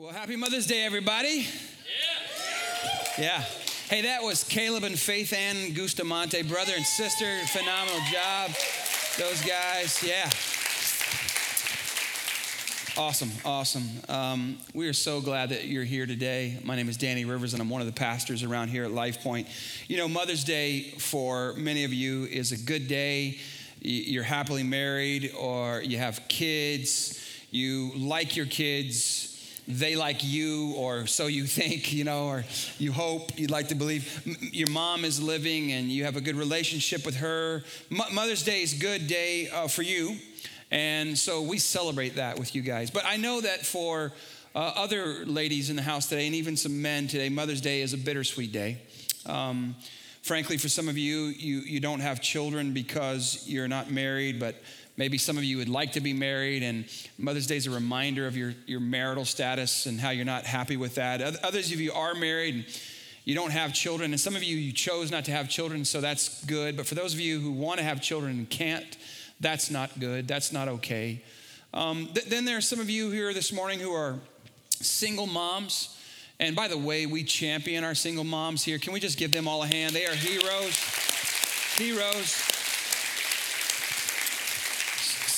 Well, happy Mother's Day, everybody. Yeah. Yeah. Hey, that was Caleb and Faith Ann Gustamonte, brother and sister. Phenomenal job. Those guys, yeah. Awesome, awesome. Um, we are so glad that you're here today. My name is Danny Rivers, and I'm one of the pastors around here at Life Point. You know, Mother's Day for many of you is a good day. You're happily married, or you have kids, you like your kids, they like you, or so you think, you know, or you hope, you'd like to believe. Your mom is living and you have a good relationship with her. Mother's Day is a good day uh, for you. And so we celebrate that with you guys. But I know that for uh, other ladies in the house today, and even some men today, Mother's Day is a bittersweet day. Um, frankly, for some of you, you, you don't have children because you're not married, but Maybe some of you would like to be married, and Mother's Day is a reminder of your, your marital status and how you're not happy with that. Others of you are married and you don't have children, and some of you, you chose not to have children, so that's good. But for those of you who want to have children and can't, that's not good. That's not okay. Um, th- then there are some of you here this morning who are single moms. And by the way, we champion our single moms here. Can we just give them all a hand? They are heroes. Heroes.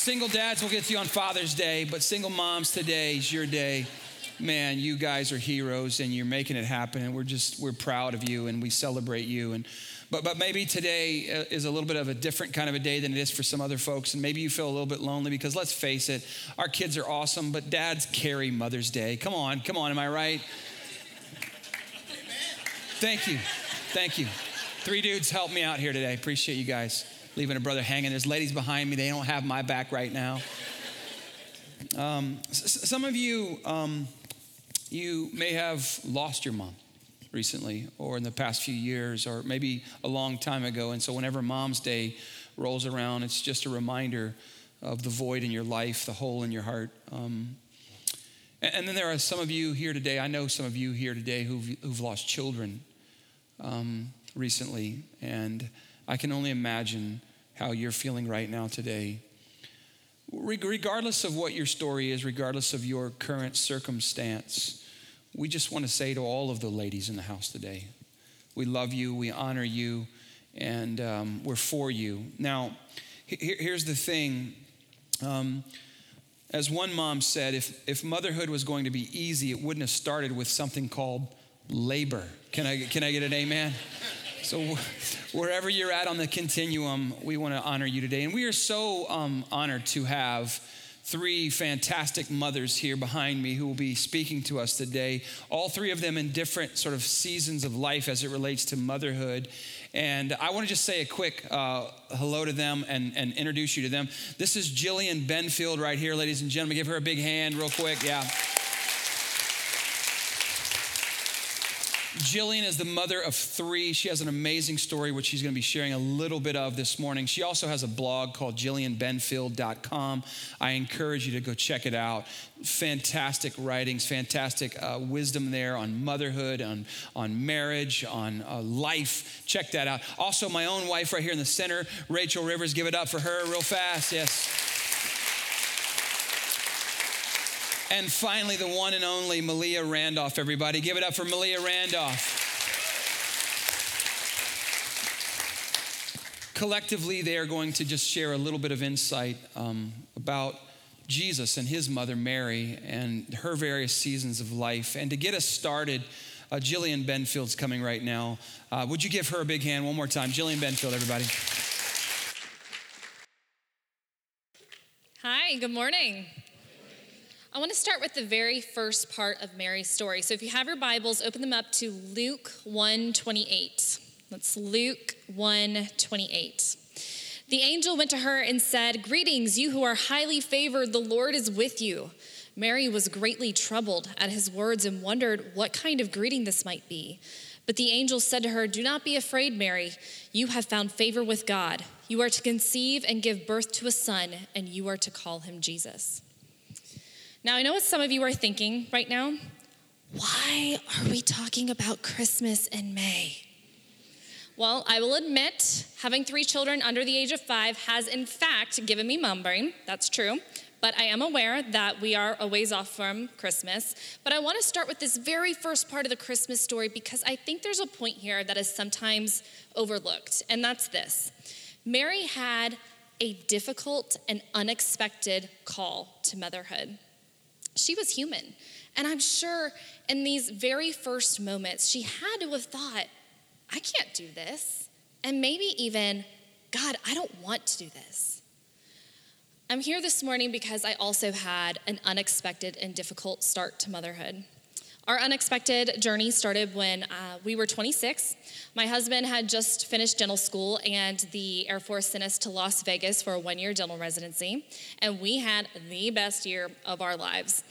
Single dads will get to you on Father's Day, but single moms, today is your day. Man, you guys are heroes and you're making it happen, and we're just we're proud of you and we celebrate you. And but but maybe today uh, is a little bit of a different kind of a day than it is for some other folks, and maybe you feel a little bit lonely because let's face it, our kids are awesome, but dads carry Mother's Day. Come on, come on, am I right? Thank you, thank you. Three dudes helped me out here today. Appreciate you guys leaving a brother hanging. There's ladies behind me, they don't have my back right now. Um, s- some of you, um, you may have lost your mom recently or in the past few years or maybe a long time ago. And so, whenever Mom's Day rolls around, it's just a reminder of the void in your life, the hole in your heart. Um, and, and, then there are some of you here today, I know some of you here today who've, who've lost children um, recently. And I can only imagine how you're feeling right now today. Regardless of what your story is, regardless of your current circumstance, we just want to say to all of the ladies in the house today, we love you, we honor you, and um, we're for you. Now, here's the thing. Um, as one mom said, if, if motherhood was going to be easy, it wouldn't have started with something called labor. Can I, can I get an amen? So, wherever you're at on the continuum, we want to honor you today. And we are so um, honored to have three fantastic mothers here behind me who will be speaking to us today. All three of them in different sort of seasons of life as it relates to motherhood. And I want to just say a quick uh, hello to them and, and introduce you to them. This is Jillian Benfield right here, ladies and gentlemen. Give her a big hand, real quick. Yeah. Jillian is the mother of three. She has an amazing story, which she's going to be sharing a little bit of this morning. She also has a blog called jillianbenfield.com. I encourage you to go check it out. Fantastic writings, fantastic uh, wisdom there on motherhood, on, on marriage, on uh, life. Check that out. Also, my own wife right here in the center, Rachel Rivers. Give it up for her real fast. Yes. And finally, the one and only Malia Randolph, everybody. Give it up for Malia Randolph. Collectively, they are going to just share a little bit of insight um, about Jesus and his mother Mary and her various seasons of life. And to get us started, uh, Jillian Benfield's coming right now. Uh, would you give her a big hand one more time? Jillian Benfield, everybody. Hi, good morning. I want to start with the very first part of Mary's story. So if you have your Bibles, open them up to Luke 128. That's Luke 128. The angel went to her and said, Greetings, you who are highly favored, the Lord is with you. Mary was greatly troubled at his words and wondered what kind of greeting this might be. But the angel said to her, Do not be afraid, Mary. You have found favor with God. You are to conceive and give birth to a son, and you are to call him Jesus. Now, I know what some of you are thinking right now. Why are we talking about Christmas in May? Well, I will admit, having three children under the age of five has in fact given me mum brain. That's true. but I am aware that we are a ways off from Christmas. But I want to start with this very first part of the Christmas story because I think there's a point here that is sometimes overlooked, and that's this Mary had a difficult and unexpected call to motherhood. She was human. And I'm sure in these very first moments, she had to have thought, I can't do this. And maybe even, God, I don't want to do this. I'm here this morning because I also had an unexpected and difficult start to motherhood. Our unexpected journey started when uh, we were 26. My husband had just finished dental school, and the Air Force sent us to Las Vegas for a one year dental residency. And we had the best year of our lives.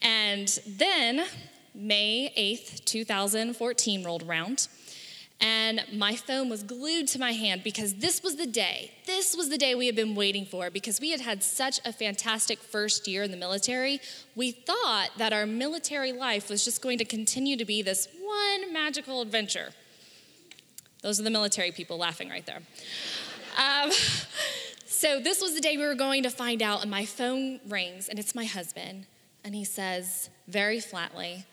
And then May 8th, 2014 rolled around and my phone was glued to my hand because this was the day. This was the day we had been waiting for because we had had such a fantastic first year in the military. We thought that our military life was just going to continue to be this one magical adventure. Those are the military people laughing right there. Um, so, this was the day we were going to find out, and my phone rings, and it's my husband, and he says very flatly,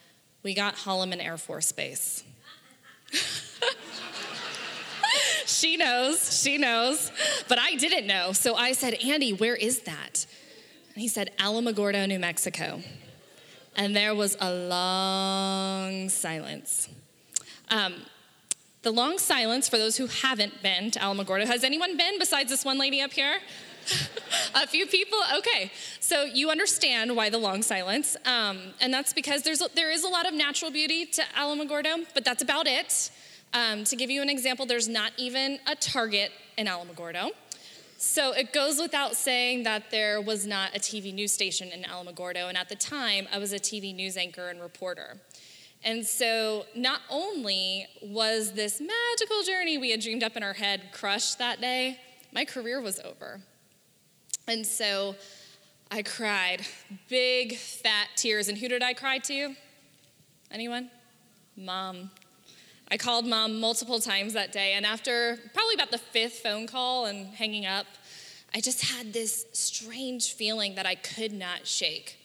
We got Holloman Air Force Base. she knows, she knows. But I didn't know. So I said, Andy, where is that? And he said, Alamogordo, New Mexico. And there was a long silence. Um, the long silence, for those who haven't been to Alamogordo, has anyone been besides this one lady up here? a few people okay so you understand why the long silence um, and that's because there's there is a lot of natural beauty to alamogordo but that's about it um, to give you an example, there's not even a Target in Alamogordo. So it goes without saying that there was not a TV news station in Alamogordo, and at the time, I was a TV news anchor and reporter. And so, not only was this magical journey we had dreamed up in our head crushed that day, my career was over. And so, I cried big, fat tears. And who did I cry to? Anyone? Mom. I called mom multiple times that day, and after probably about the fifth phone call and hanging up, I just had this strange feeling that I could not shake.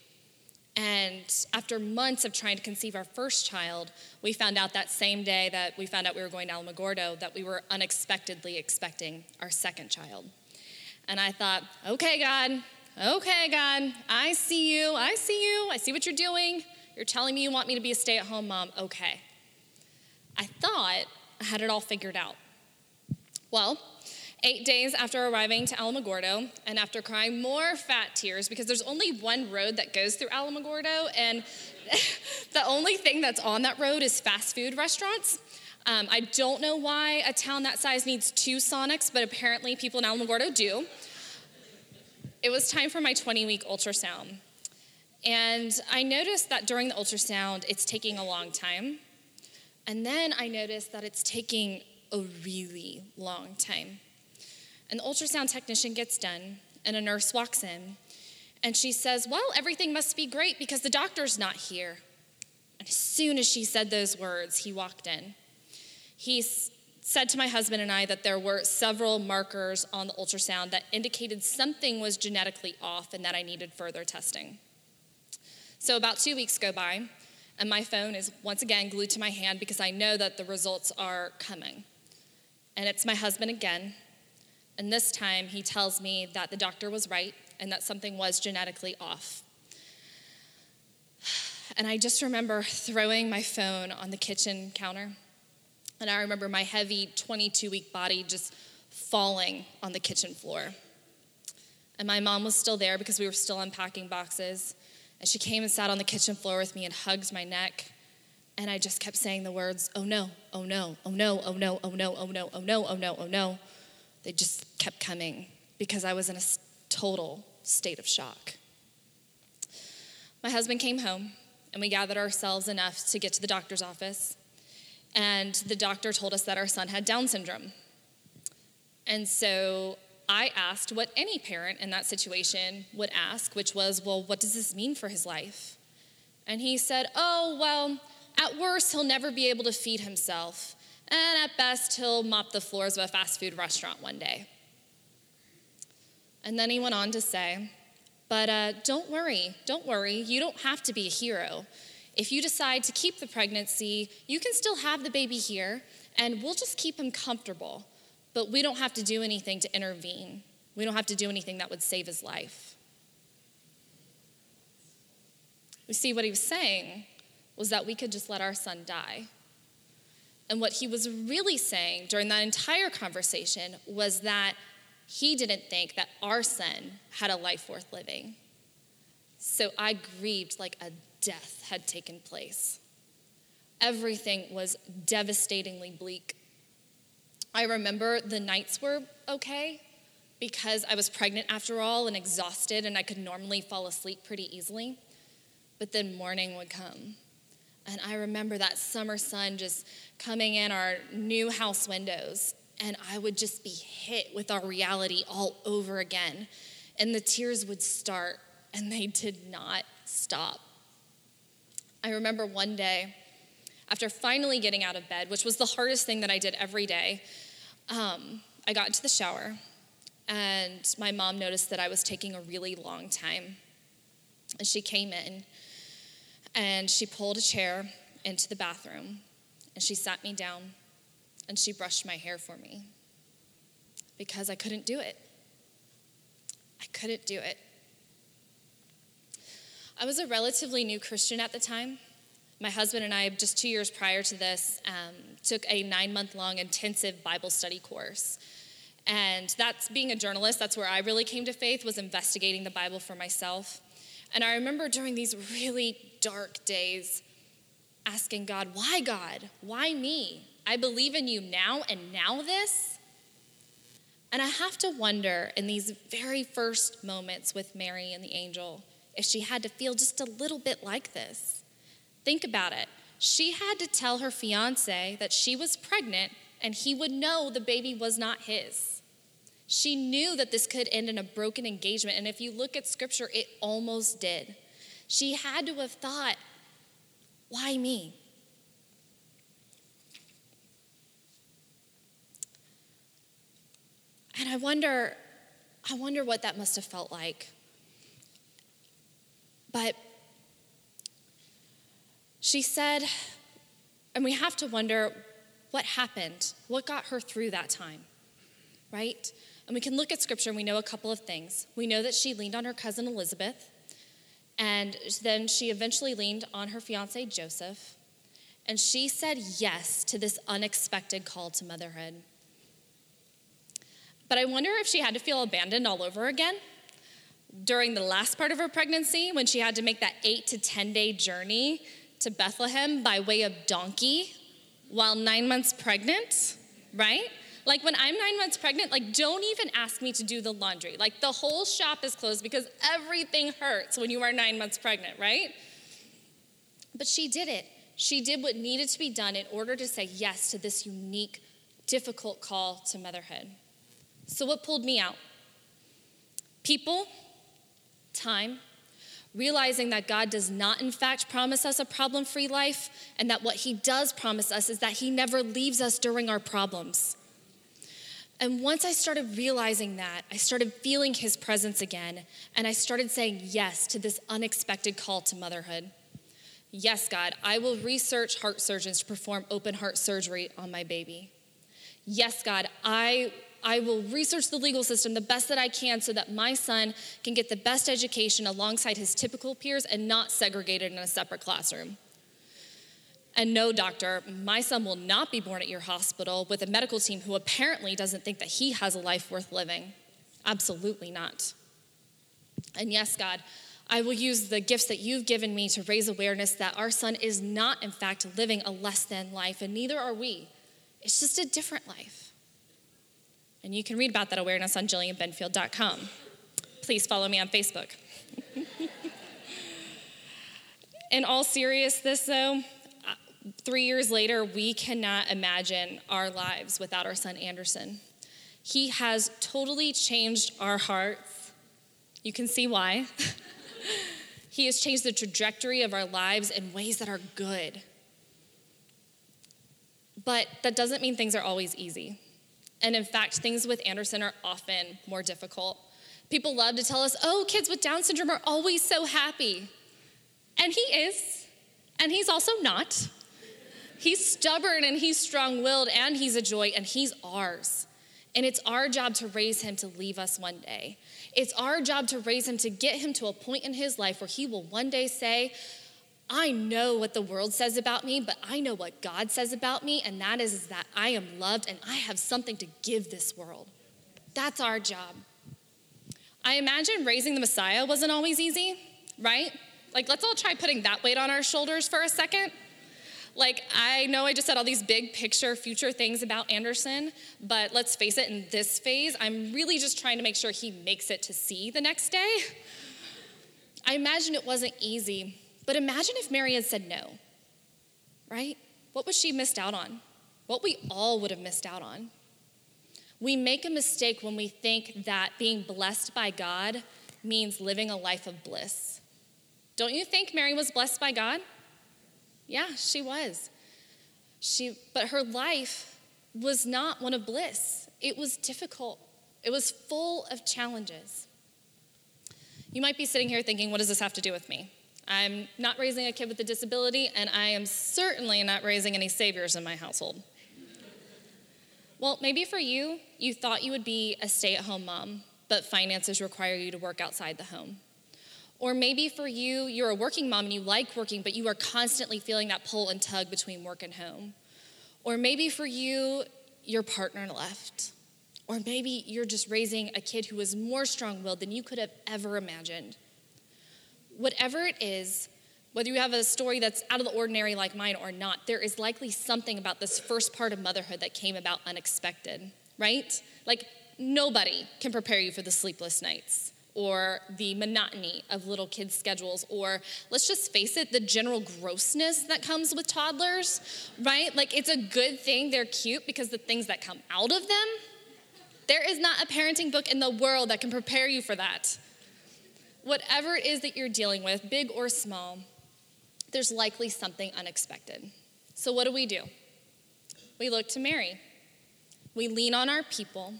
And after months of trying to conceive our first child, we found out that same day that we found out we were going to Alamogordo that we were unexpectedly expecting our second child. And I thought, okay, God, okay, God, I see you, I see you, I see what you're doing. You're telling me you want me to be a stay at home mom, okay. I thought I had it all figured out. Well, eight days after arriving to Alamogordo, and after crying more fat tears, because there's only one road that goes through Alamogordo, and the only thing that's on that road is fast food restaurants. Um, I don't know why a town that size needs two Sonics, but apparently people in Alamogordo do. It was time for my 20 week ultrasound. And I noticed that during the ultrasound, it's taking a long time. And then I noticed that it's taking a really long time. An ultrasound technician gets done, and a nurse walks in, and she says, Well, everything must be great because the doctor's not here. And as soon as she said those words, he walked in. He said to my husband and I that there were several markers on the ultrasound that indicated something was genetically off and that I needed further testing. So, about two weeks go by, and my phone is once again glued to my hand because I know that the results are coming. And it's my husband again. And this time he tells me that the doctor was right and that something was genetically off. And I just remember throwing my phone on the kitchen counter. And I remember my heavy 22 week body just falling on the kitchen floor. And my mom was still there because we were still unpacking boxes. And she came and sat on the kitchen floor with me and hugged my neck. And I just kept saying the words, oh no, oh no, oh no, oh no, oh no, oh no, oh no, oh no, oh no. They just kept coming because I was in a total state of shock. My husband came home and we gathered ourselves enough to get to the doctor's office. And the doctor told us that our son had Down syndrome. And so I asked what any parent in that situation would ask, which was, Well, what does this mean for his life? And he said, Oh, well, at worst, he'll never be able to feed himself. And at best, he'll mop the floors of a fast food restaurant one day. And then he went on to say, But uh, don't worry, don't worry. You don't have to be a hero. If you decide to keep the pregnancy, you can still have the baby here, and we'll just keep him comfortable. But we don't have to do anything to intervene. We don't have to do anything that would save his life. We see what he was saying was that we could just let our son die. And what he was really saying during that entire conversation was that he didn't think that our son had a life worth living. So I grieved like a death had taken place. Everything was devastatingly bleak. I remember the nights were okay because I was pregnant after all and exhausted, and I could normally fall asleep pretty easily. But then morning would come. And I remember that summer sun just coming in our new house windows, and I would just be hit with our reality all over again. And the tears would start, and they did not stop. I remember one day, after finally getting out of bed, which was the hardest thing that I did every day, um, I got into the shower, and my mom noticed that I was taking a really long time. And she came in, and she pulled a chair into the bathroom, and she sat me down, and she brushed my hair for me because I couldn't do it. I couldn't do it. I was a relatively new Christian at the time. My husband and I, just two years prior to this, um, took a nine month long intensive Bible study course. And that's being a journalist, that's where I really came to faith, was investigating the Bible for myself. And I remember during these really dark days asking God, why God? Why me? I believe in you now and now this? And I have to wonder in these very first moments with Mary and the angel, if she had to feel just a little bit like this. Think about it. She had to tell her fiance that she was pregnant and he would know the baby was not his. She knew that this could end in a broken engagement, and if you look at scripture, it almost did. She had to have thought, why me? And I wonder, I wonder what that must have felt like. But she said, and we have to wonder what happened, what got her through that time, right? And we can look at scripture and we know a couple of things. We know that she leaned on her cousin Elizabeth, and then she eventually leaned on her fiance Joseph, and she said yes to this unexpected call to motherhood. But I wonder if she had to feel abandoned all over again during the last part of her pregnancy when she had to make that eight to 10 day journey to Bethlehem by way of donkey while nine months pregnant, right? Like when I'm nine months pregnant, like don't even ask me to do the laundry. Like the whole shop is closed because everything hurts when you are nine months pregnant, right? But she did it. She did what needed to be done in order to say yes to this unique, difficult call to motherhood. So, what pulled me out? People, time, realizing that God does not, in fact, promise us a problem free life, and that what He does promise us is that He never leaves us during our problems. And once I started realizing that, I started feeling His presence again, and I started saying yes to this unexpected call to motherhood. Yes, God, I will research heart surgeons to perform open heart surgery on my baby. Yes, God, I I will research the legal system the best that I can so that my son can get the best education alongside his typical peers and not segregated in a separate classroom. And no, doctor, my son will not be born at your hospital with a medical team who apparently doesn't think that he has a life worth living. Absolutely not. And yes, God, I will use the gifts that you've given me to raise awareness that our son is not, in fact, living a less than life, and neither are we. It's just a different life. And you can read about that awareness on jillianbenfield.com. Please follow me on Facebook. In all seriousness, though, uh, three years later, we cannot imagine our lives without our son Anderson. He has totally changed our hearts. You can see why. he has changed the trajectory of our lives in ways that are good. But that doesn't mean things are always easy. And in fact, things with Anderson are often more difficult. People love to tell us, oh, kids with Down syndrome are always so happy. And he is, and he's also not. He's stubborn and he's strong willed and he's a joy and he's ours. And it's our job to raise him to leave us one day. It's our job to raise him to get him to a point in his life where he will one day say, I know what the world says about me, but I know what God says about me, and that is, that I am loved and I have something to give this world. That's our job. I imagine raising the Messiah wasn't always easy, right? Like, let's all try putting that weight on our shoulders for a second. Like, I know I just said all these big picture, future things about Anderson, but let's face it, in this phase, I'm really just trying to make sure he makes it to see the next day. I imagine it wasn't easy, but imagine if Mary had said no, right? What would she missed out on? What we all would have missed out on. We make a mistake when we think that being blessed by God means living a life of bliss. Don't you think Mary was blessed by God? Yeah, she was. She, but her life was not one of bliss. It was difficult. It was full of challenges. You might be sitting here thinking, what does this have to do with me? I'm not raising a kid with a disability, and I am certainly not raising any saviors in my household. Well, maybe for you, you thought you would be a stay at home mom, but finances require you to work outside the home. Or maybe for you, you're a working mom and you like working, but you are constantly feeling that pull and tug between work and home. Or maybe for you, your partner left. Or maybe you're just raising a kid who is more strong willed than you could have ever imagined whatever it is, whether you have a story that's out of the ordinary like mine or not, there is likely something about this first part of motherhood that came about unexpected, right? Like, nobody can prepare you for the sleepless nights or the monotony of little kids' schedules, or let's just face it, the general grossness that comes with toddlers, right? Like, it's a good thing they're cute because the things that come out of them, there is not a parenting book in the world that can prepare you for that whatever it is that you're dealing with, big or small, there's likely something unexpected. So, what do we do? We look to Mary. We lean on our people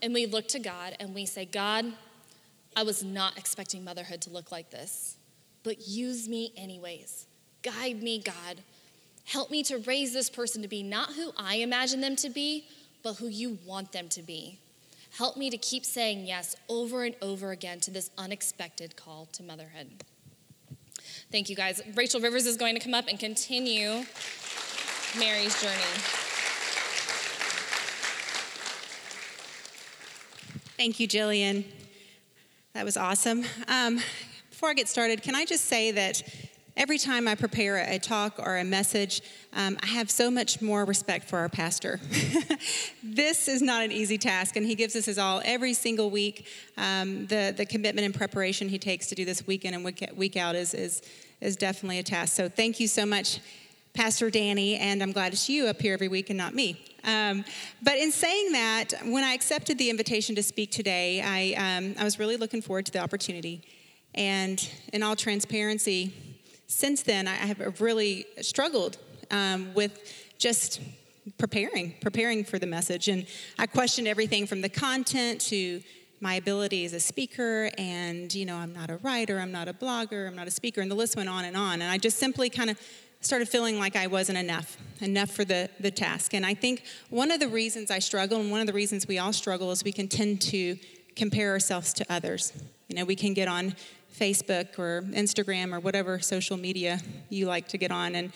and we look to God and we say, God, I was not expecting motherhood to look like this, but use me anyways. Guide me, God. Help me to raise this person to be not who I imagine them to be, but who you want them to be. Help me to keep saying yes over and over again to this unexpected call to motherhood. Thank you guys. Rachel Rivers is going to come up and continue Mary's journey. Thank you, Jillian. That was awesome. Um, before I get started, can I just say that Every time I prepare a talk or a message, um, I have so much more respect for our pastor. this is not an easy task, and he gives us his all every single week. Um, the, the commitment and preparation he takes to do this week in and week, week out is, is, is definitely a task. So thank you so much, Pastor Danny, and I'm glad it's you up here every week and not me. Um, but in saying that, when I accepted the invitation to speak today, I, um, I was really looking forward to the opportunity. And in all transparency, since then, I have really struggled um, with just preparing, preparing for the message. And I questioned everything from the content to my ability as a speaker and you know i'm not a writer i'm not a blogger i'm not a speaker and the list went on and on. And i just simply kind of started feeling like i wasn't enough enough for the, the task. And i think one of the reasons i struggle and one of the reasons we all struggle is we can tend to compare ourselves to others. You know we can get on Facebook or Instagram or whatever social media you like to get on. And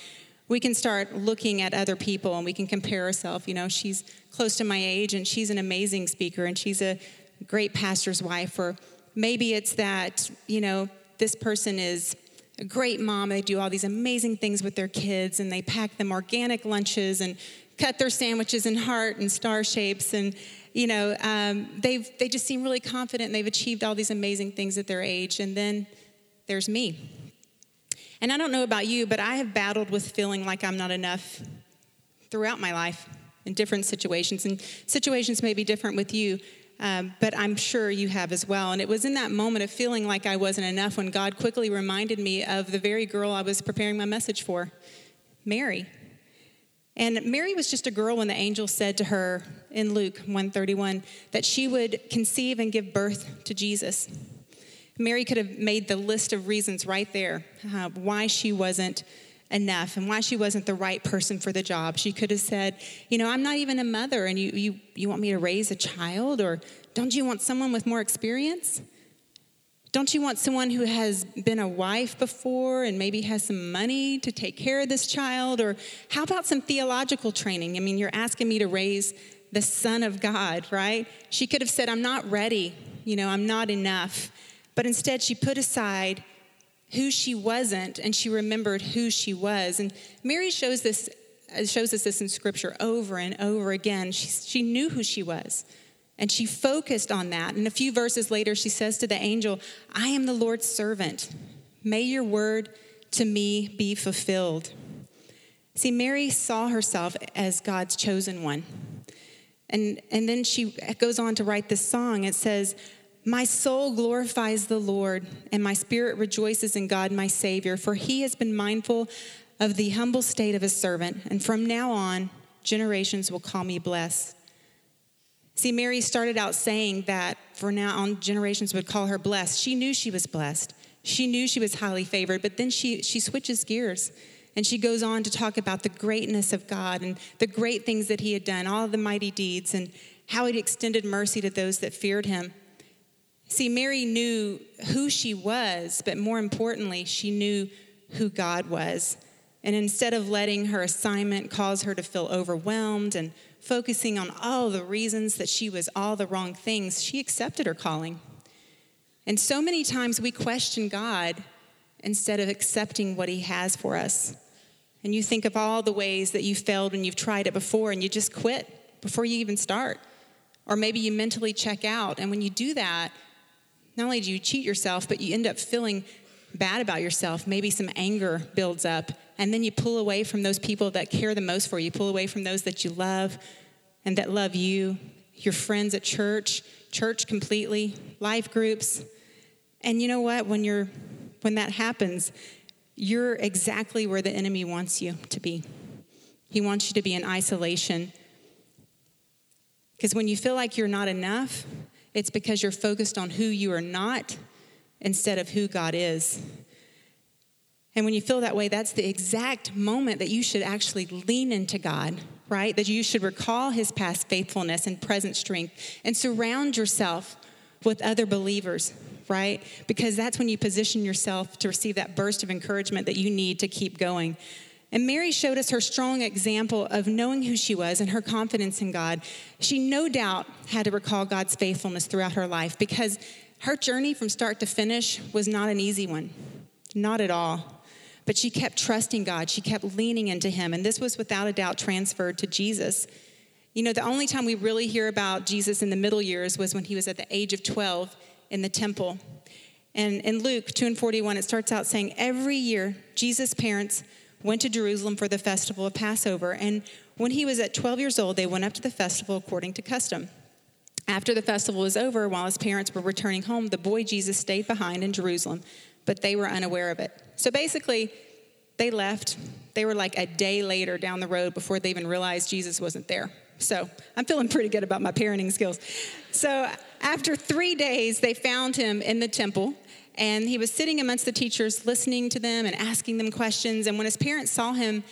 we can start looking at other people and we can compare ourselves. You know, she's close to my age and she's an amazing speaker and she's a great pastor's wife. Or maybe it's that, you know, this person is a great mom. They do all these amazing things with their kids and they pack them organic lunches and cut their sandwiches in heart and star shapes and you know, um, they've, they just seem really confident and they've achieved all these amazing things at their age. And then there's me. And I don't know about you, but I have battled with feeling like I'm not enough throughout my life in different situations. And situations may be different with you, um, but I'm sure you have as well. And it was in that moment of feeling like I wasn't enough when God quickly reminded me of the very girl I was preparing my message for, Mary. And Mary was just a girl when the angel said to her in Luke 131 that she would conceive and give birth to Jesus. Mary could have made the list of reasons right there uh, why she wasn't enough and why she wasn't the right person for the job. She could have said, You know, I'm not even a mother, and you, you, you want me to raise a child? Or don't you want someone with more experience? Don't you want someone who has been a wife before and maybe has some money to take care of this child? Or how about some theological training? I mean, you're asking me to raise the Son of God, right? She could have said, I'm not ready, you know, I'm not enough. But instead, she put aside who she wasn't and she remembered who she was. And Mary shows this shows us this in scripture over and over again. She, she knew who she was. And she focused on that. And a few verses later, she says to the angel, I am the Lord's servant. May your word to me be fulfilled. See, Mary saw herself as God's chosen one. And, and then she goes on to write this song. It says, My soul glorifies the Lord, and my spirit rejoices in God, my Savior, for he has been mindful of the humble state of his servant. And from now on, generations will call me blessed. See, Mary started out saying that for now on, generations would call her blessed. She knew she was blessed. She knew she was highly favored, but then she, she switches gears and she goes on to talk about the greatness of God and the great things that He had done, all the mighty deeds, and how He'd extended mercy to those that feared Him. See, Mary knew who she was, but more importantly, she knew who God was. And instead of letting her assignment cause her to feel overwhelmed and focusing on all the reasons that she was all the wrong things, she accepted her calling. And so many times we question God instead of accepting what He has for us. And you think of all the ways that you failed when you've tried it before and you just quit before you even start. Or maybe you mentally check out. And when you do that, not only do you cheat yourself, but you end up feeling bad about yourself. Maybe some anger builds up and then you pull away from those people that care the most for you. Pull away from those that you love and that love you, your friends at church, church completely, life groups. And you know what? When you're when that happens, you're exactly where the enemy wants you to be. He wants you to be in isolation. Because when you feel like you're not enough, it's because you're focused on who you are not instead of who God is. And when you feel that way, that's the exact moment that you should actually lean into God, right? That you should recall his past faithfulness and present strength and surround yourself with other believers, right? Because that's when you position yourself to receive that burst of encouragement that you need to keep going. And Mary showed us her strong example of knowing who she was and her confidence in God. She no doubt had to recall God's faithfulness throughout her life because her journey from start to finish was not an easy one, not at all. But she kept trusting God, she kept leaning into Him, and this was without a doubt transferred to Jesus. You know, the only time we really hear about Jesus in the middle years was when he was at the age of 12 in the temple. And in Luke 2 and 41, it starts out saying, Every year, Jesus' parents went to Jerusalem for the festival of Passover. And when he was at 12 years old, they went up to the festival according to custom. After the festival was over, while his parents were returning home, the boy Jesus stayed behind in Jerusalem but they were unaware of it. So basically, they left. They were like a day later down the road before they even realized Jesus wasn't there. So I'm feeling pretty good about my parenting skills. So after three days, they found him in the temple, and he was sitting amongst the teachers, listening to them and asking them questions. And when his parents saw him,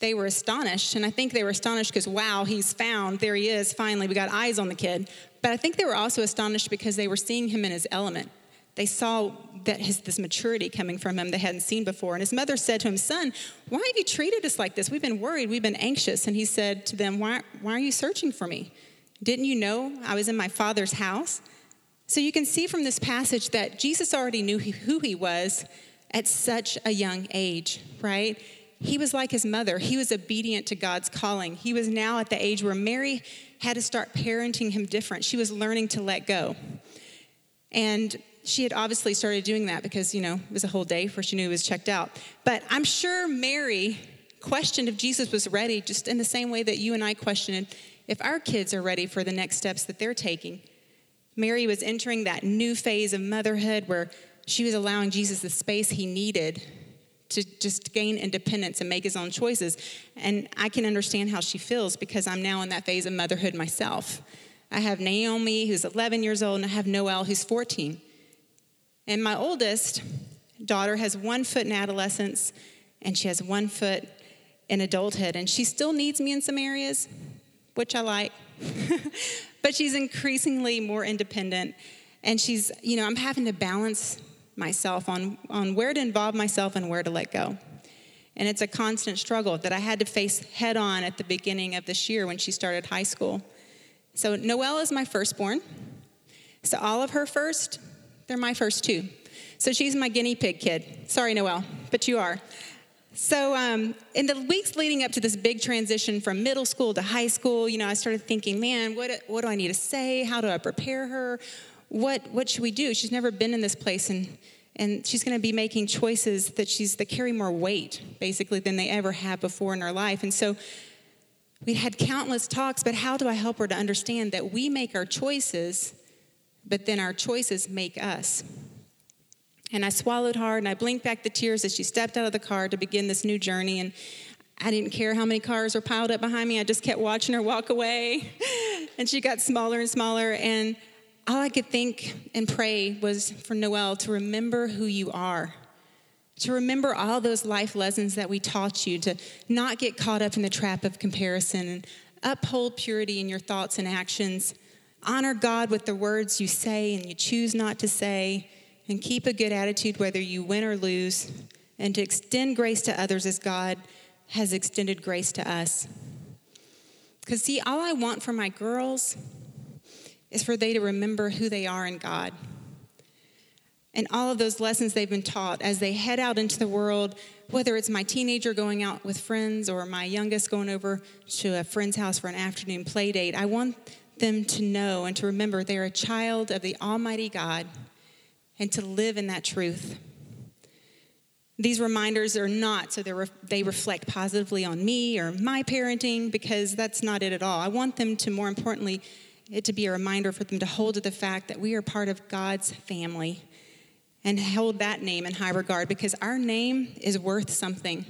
they were astonished. And I think they were astonished because, wow, he's found. There he is. Finally, we got eyes on the kid. But I think they were also astonished because they were seeing him in his element they saw that his, this maturity coming from him they hadn't seen before. And his mother said to him, Son, why have you treated us like this? We've been worried, we've been anxious. And he said to them, Why, why are you searching for me? Didn't you know I was in my father's house? So you can see from this passage that Jesus already knew who he was at such a young age, right? He was like his mother. He was obedient to God's calling. He was now at the age where Mary had to start parenting him different. She was learning to let go. And she had obviously started doing that because, you know, it was a whole day before she knew he was checked out. But I'm sure Mary questioned if Jesus was ready, just in the same way that you and I questioned if our kids are ready for the next steps that they're taking. Mary was entering that new phase of motherhood where she was allowing Jesus the space he needed to just gain independence and make his own choices. And I can understand how she feels because I'm now in that phase of motherhood myself. I have Naomi, who's 11 years old, and I have Noelle, who's 14. And my oldest daughter has one foot in adolescence, and she has one foot in adulthood. And she still needs me in some areas, which I like. but she's increasingly more independent. And she's, you know, I'm having to balance myself on, on where to involve myself and where to let go. And it's a constant struggle that I had to face head on at the beginning of this year when she started high school. So, Noelle is my firstborn. So, all of her first, they're my first two. So, she's my guinea pig kid. Sorry, Noelle, but you are. So, um, in the weeks leading up to this big transition from middle school to high school, you know, I started thinking, man, what, what do I need to say? How do I prepare her? What, what should we do? She's never been in this place, and, and she's going to be making choices that she's that carry more weight, basically, than they ever have before in her life. And so, we had countless talks, but how do I help her to understand that we make our choices, but then our choices make us? And I swallowed hard and I blinked back the tears as she stepped out of the car to begin this new journey. And I didn't care how many cars were piled up behind me. I just kept watching her walk away. and she got smaller and smaller. And all I could think and pray was for Noelle to remember who you are to remember all those life lessons that we taught you, to not get caught up in the trap of comparison, and uphold purity in your thoughts and actions. Honor God with the words you say and you choose not to say, and keep a good attitude whether you win or lose, and to extend grace to others as God has extended grace to us. Because, see, all I want for my girls is for they to remember who they are in God and all of those lessons they've been taught as they head out into the world, whether it's my teenager going out with friends or my youngest going over to a friend's house for an afternoon play date. I want them to know and to remember they're a child of the Almighty God and to live in that truth. These reminders are not so they reflect positively on me or my parenting because that's not it at all. I want them to, more importantly, it to be a reminder for them to hold to the fact that we are part of God's family and hold that name in high regard because our name is worth something.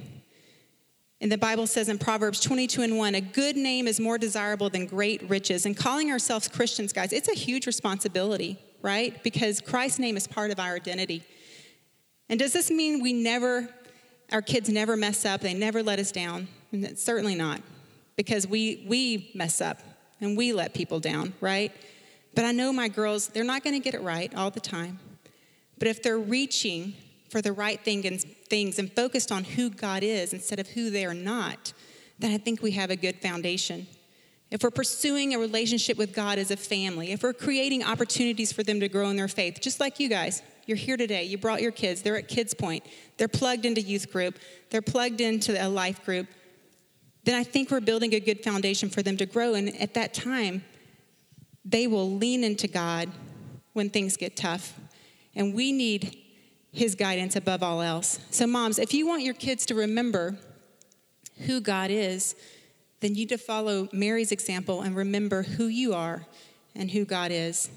And the Bible says in Proverbs 22 and 1, a good name is more desirable than great riches. And calling ourselves Christians, guys, it's a huge responsibility, right? Because Christ's name is part of our identity. And does this mean we never, our kids never mess up, they never let us down? Certainly not, because we, we mess up and we let people down, right? But I know my girls, they're not going to get it right all the time. But if they're reaching for the right thing and things and focused on who God is instead of who they are not, then I think we have a good foundation. If we're pursuing a relationship with God as a family, if we're creating opportunities for them to grow in their faith, just like you guys, you're here today, you brought your kids, they're at Kids Point, they're plugged into youth group, they're plugged into a life group, then I think we're building a good foundation for them to grow. And at that time, they will lean into God when things get tough and we need his guidance above all else. So, moms, if you want your kids to remember who God is, then you need to follow Mary's example and remember who you are and who God is.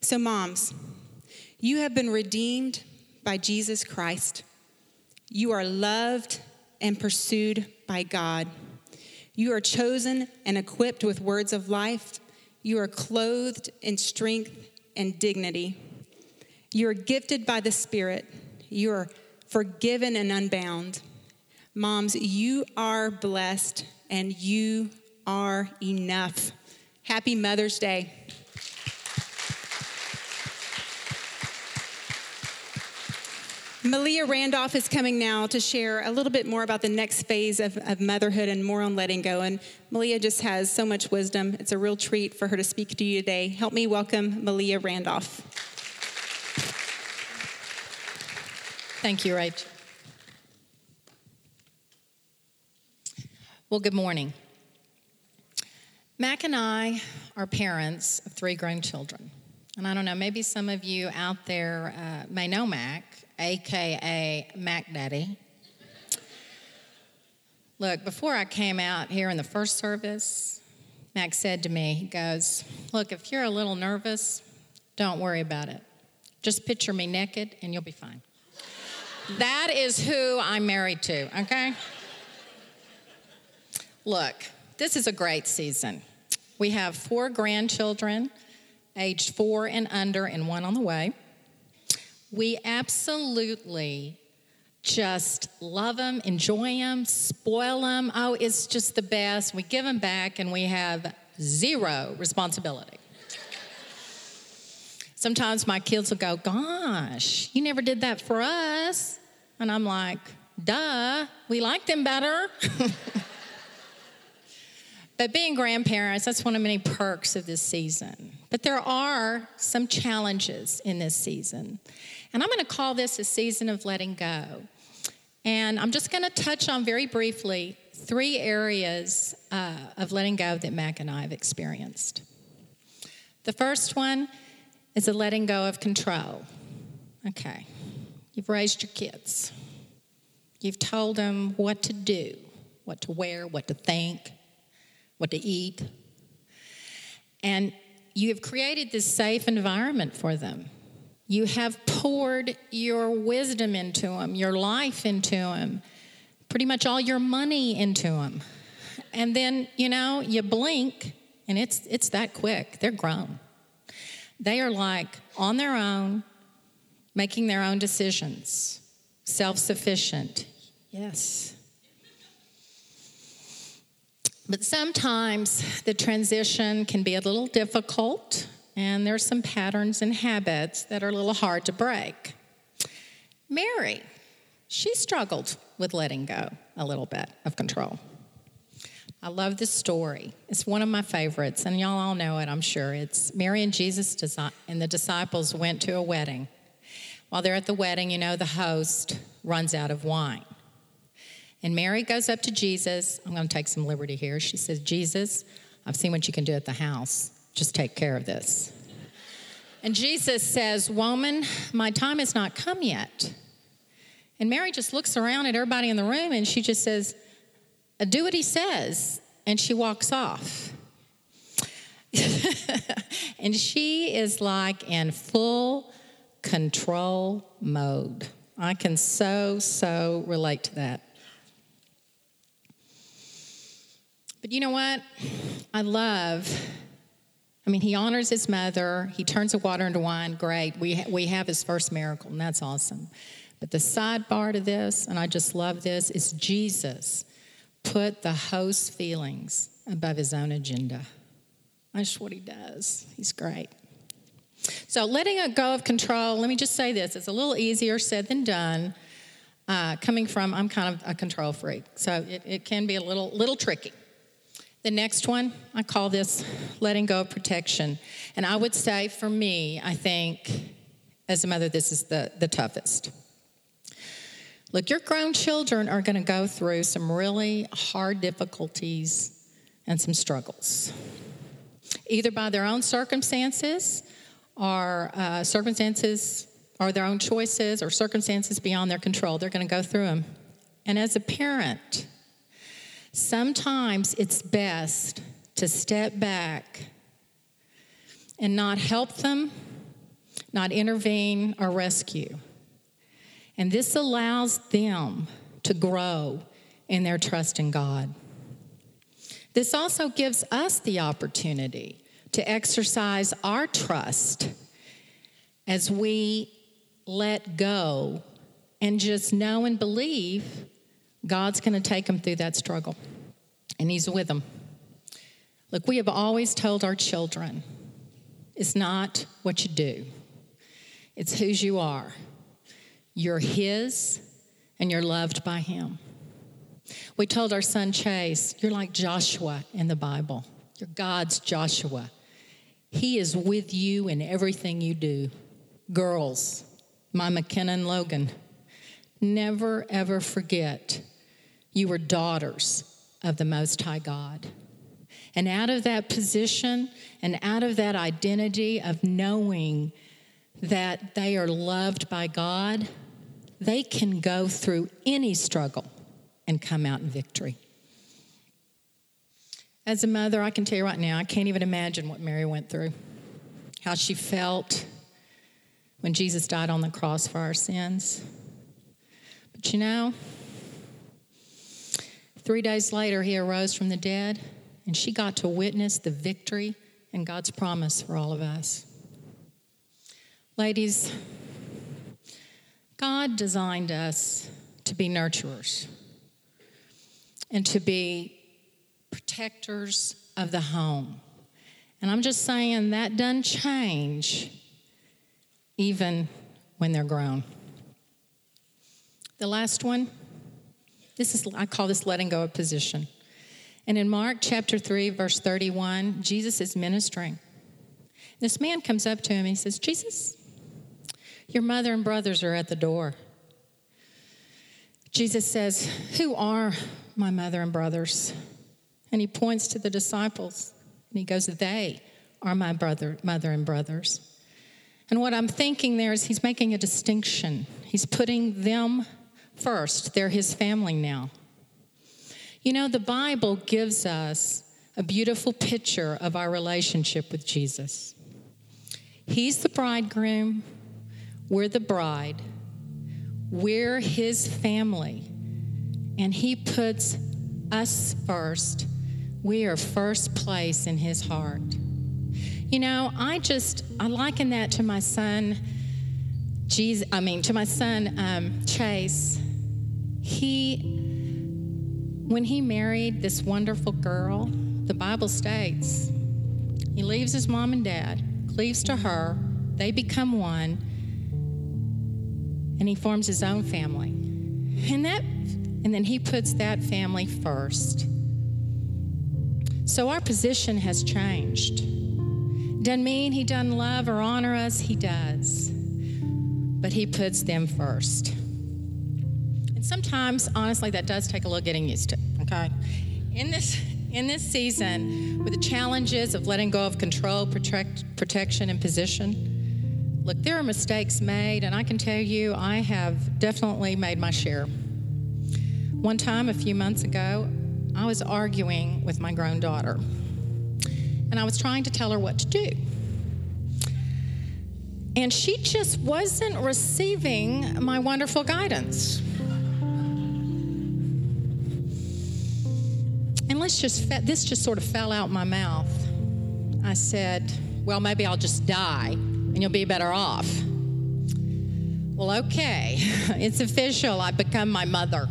So, moms, you have been redeemed by Jesus Christ. You are loved and pursued by God. You are chosen and equipped with words of life. You are clothed in strength and dignity. You're gifted by the Spirit. You're forgiven and unbound. Moms, you are blessed and you are enough. Happy Mother's Day. Malia Randolph is coming now to share a little bit more about the next phase of, of, motherhood and more on letting go. And Malia just has so much wisdom. It's a real treat for her to speak to you today. Help me welcome Malia Randolph. Thank you, Rach. Well, good morning. Mac and I are parents of three grown children. And I don't know, maybe some of you out there uh, may know Mac, AKA Mac Daddy. Look, before I came out here in the first service, Mac said to me, he goes, Look, if you're a little nervous, don't worry about it. Just picture me naked and you'll be fine. That is who I'm married to, okay? Look, this is a great season. We have four grandchildren, aged four and under, and one on the way. We absolutely just love them, enjoy them, spoil them. Oh, it's just the best. We give them back, and we have zero responsibility. Sometimes my kids will go, Gosh, you never did that for us. And I'm like, Duh, we like them better. but being grandparents, that's one of many perks of this season. But there are some challenges in this season. And I'm going to call this a season of letting go. And I'm just going to touch on very briefly three areas uh, of letting go that Mac and I have experienced. The first one is a letting go of control. Okay, you've raised your kids, you've told them what to do, what to wear, what to think, what to eat. And you have created this safe environment for them. You have poured your wisdom into them, your life into them, pretty much all your money into them. And then, you know, you blink and it's it's that quick. They're grown. They are like on their own, making their own decisions, self-sufficient. Yes. But sometimes the transition can be a little difficult, and there's some patterns and habits that are a little hard to break. Mary, she struggled with letting go a little bit of control. I love this story. It's one of my favorites, and y'all all know it, I'm sure. It's Mary and Jesus and the disciples went to a wedding. While they're at the wedding, you know, the host runs out of wine. And Mary goes up to Jesus. I'm going to take some liberty here. She says, Jesus, I've seen what you can do at the house. Just take care of this. And Jesus says, Woman, my time has not come yet. And Mary just looks around at everybody in the room and she just says, uh, Do what he says. And she walks off. and she is like in full control mode. I can so, so relate to that. But you know what? I love, I mean, he honors his mother, he turns the water into wine, great. We, ha- we have his first miracle, and that's awesome. But the sidebar to this, and I just love this, is Jesus put the host's feelings above his own agenda. That's what he does. He's great. So, letting go of control, let me just say this it's a little easier said than done. Uh, coming from, I'm kind of a control freak, so it, it can be a little, little tricky. The next one, I call this letting go of protection. And I would say for me, I think as a mother, this is the, the toughest. Look, your grown children are going to go through some really hard difficulties and some struggles, either by their own circumstances or uh, circumstances or their own choices or circumstances beyond their control. They're going to go through them. And as a parent, Sometimes it's best to step back and not help them, not intervene or rescue. And this allows them to grow in their trust in God. This also gives us the opportunity to exercise our trust as we let go and just know and believe God's going to take them through that struggle, and He's with them. Look, we have always told our children it's not what you do, it's whose you are. You're His, and you're loved by Him. We told our son Chase, You're like Joshua in the Bible. You're God's Joshua. He is with you in everything you do. Girls, my McKenna and Logan, never ever forget you were daughters of the Most High God. And out of that position and out of that identity of knowing that they are loved by God, they can go through any struggle and come out in victory. As a mother, I can tell you right now, I can't even imagine what Mary went through, how she felt when Jesus died on the cross for our sins. But you know, three days later, he arose from the dead, and she got to witness the victory and God's promise for all of us. Ladies, God designed us to be nurturers and to be protectors of the home. And I'm just saying that doesn't change even when they're grown. The last one, this is I call this letting go of position. And in Mark chapter 3 verse 31, Jesus is ministering. This man comes up to him and he says, "Jesus, your mother and brothers are at the door." Jesus says, "Who are my mother and brothers?" And he points to the disciples and he goes, They are my brother, mother and brothers. And what I'm thinking there is he's making a distinction. He's putting them first. They're his family now. You know, the Bible gives us a beautiful picture of our relationship with Jesus. He's the bridegroom, we're the bride, we're his family, and he puts us first we are first place in his heart. You know, I just, I liken that to my son, Jesus, I mean, to my son, um, Chase. He, when he married this wonderful girl, the Bible states, he leaves his mom and dad, cleaves to her, they become one, and he forms his own family. And that, and then he puts that family first. So our position has changed. Doesn't mean he doesn't love or honor us, he does. But he puts them first. And sometimes, honestly, that does take a little getting used to, okay? In this in this season, with the challenges of letting go of control, protect, protection, and position, look, there are mistakes made, and I can tell you I have definitely made my share. One time, a few months ago, I was arguing with my grown daughter, and I was trying to tell her what to do. And she just wasn't receiving my wonderful guidance. And let's just, this just sort of fell out my mouth. I said, Well, maybe I'll just die and you'll be better off. Well, okay, it's official. I've become my mother.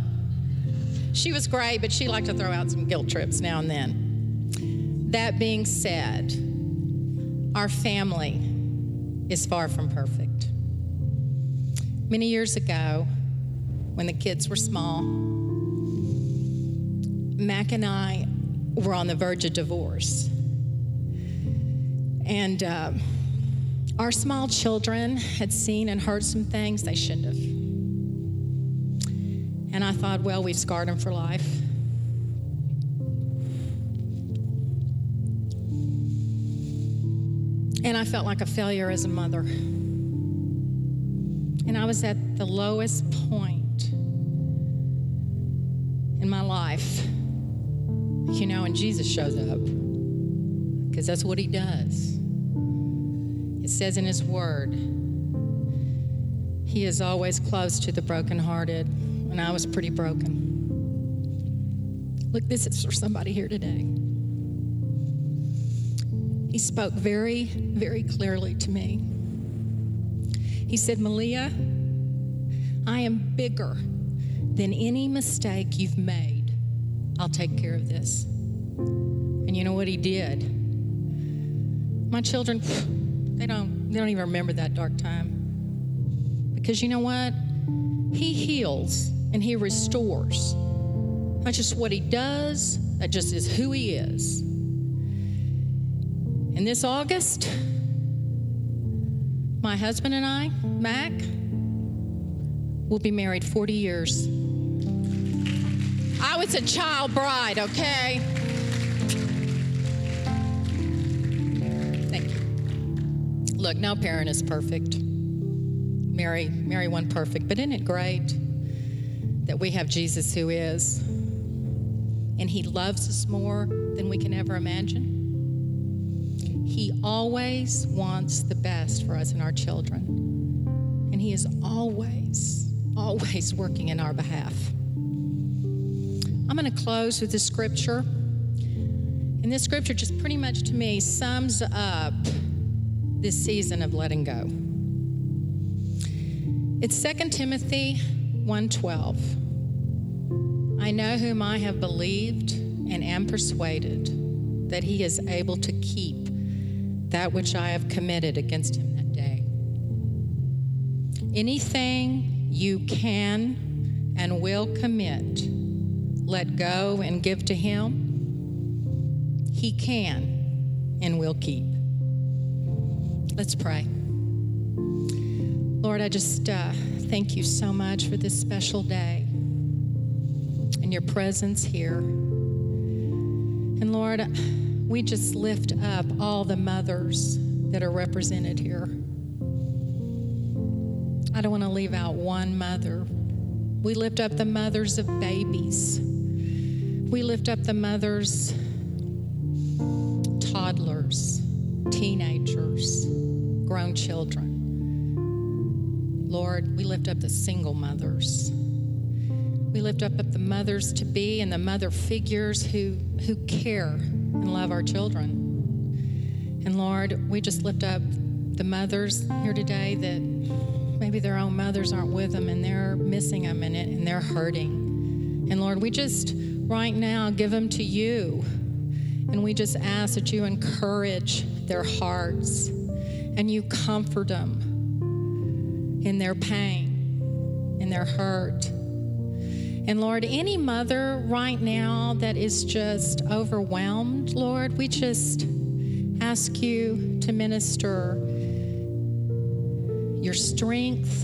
She was great, but she liked to throw out some guilt trips now and then. That being said, our family is far from perfect. Many years ago, when the kids were small, Mac and I were on the verge of divorce. And uh, our small children had seen and heard some things they shouldn't have. And I thought, well, we've scarred him for life. And I felt like a failure as a mother. And I was at the lowest point in my life, you know, and Jesus shows up because that's what he does. It says in his word, he is always close to the brokenhearted when I was pretty broken. Look, this is for somebody here today. He spoke very, very clearly to me. He said, Malia, I am bigger than any mistake you've made. I'll take care of this. And you know what he did? My children, they don't, they don't even remember that dark time. Because you know what? He heals and He restores. That's just what He does, that just is who He is. And this August, my husband and I, Mac, will be married 40 years. I was a child bride, okay? Thank you. Look, no parent is perfect. Mary, Mary one perfect, but isn't it great? That we have Jesus who is. And he loves us more than we can ever imagine. He always wants the best for us and our children. And he is always, always working in our behalf. I'm going to close with the scripture. And this scripture just pretty much to me sums up this season of letting go. It's 2 Timothy 1:12. I know whom I have believed and am persuaded that he is able to keep that which I have committed against him that day. Anything you can and will commit, let go and give to him, he can and will keep. Let's pray. Lord, I just uh, thank you so much for this special day and your presence here. And Lord, we just lift up all the mothers that are represented here. I don't want to leave out one mother. We lift up the mothers of babies. We lift up the mothers, toddlers, teenagers, grown children. Lord, we lift up the single mothers. We lift up, the mothers to be and the mother figures who, who care and love our children. And Lord, we just lift up the mothers here today that maybe their own mothers aren't with them and they're missing in it and they're hurting. And Lord, we just right now give them to you. And we just ask that you encourage their hearts and you comfort them in their pain, in their hurt. And Lord, any mother right now that is just overwhelmed, Lord, we just ask you to minister your strength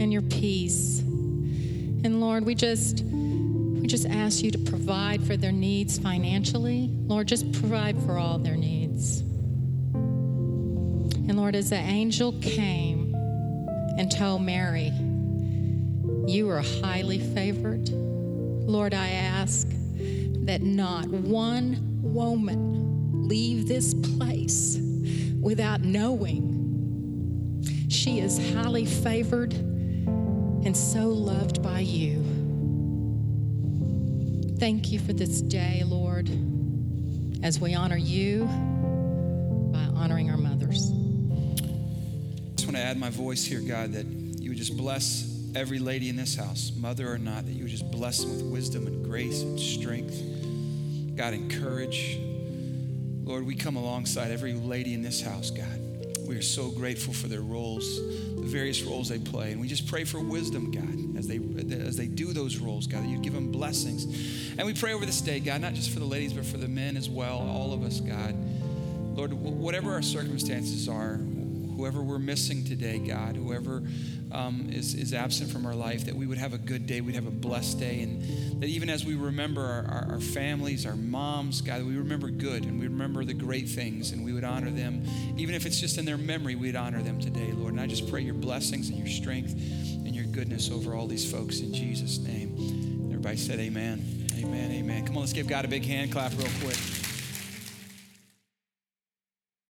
and your peace. And Lord, we just we just ask you to provide for their needs financially. Lord, just provide for all their needs. And Lord, as the angel came and told Mary, You are highly favored. Lord, I ask that not one woman leave this place without knowing she is highly favored and so loved by you. Thank you for this day, Lord, as we honor you by honoring our mothers. Want to add my voice here, God, that you would just bless every lady in this house, mother or not, that you would just bless them with wisdom and grace and strength. God, encourage. Lord, we come alongside every lady in this house, God. We are so grateful for their roles, the various roles they play. And we just pray for wisdom, God, as they as they do those roles, God, that you give them blessings. And we pray over this day, God, not just for the ladies, but for the men as well, all of us, God. Lord, whatever our circumstances are, whoever we're missing today, God, whoever um, is, is absent from our life, that we would have a good day, we'd have a blessed day, and that even as we remember our, our, our families, our moms, God, we remember good and we remember the great things and we would honor them. Even if it's just in their memory, we'd honor them today, Lord. And I just pray your blessings and your strength and your goodness over all these folks in Jesus' name. Everybody said amen. Amen, amen. Come on, let's give God a big hand clap real quick.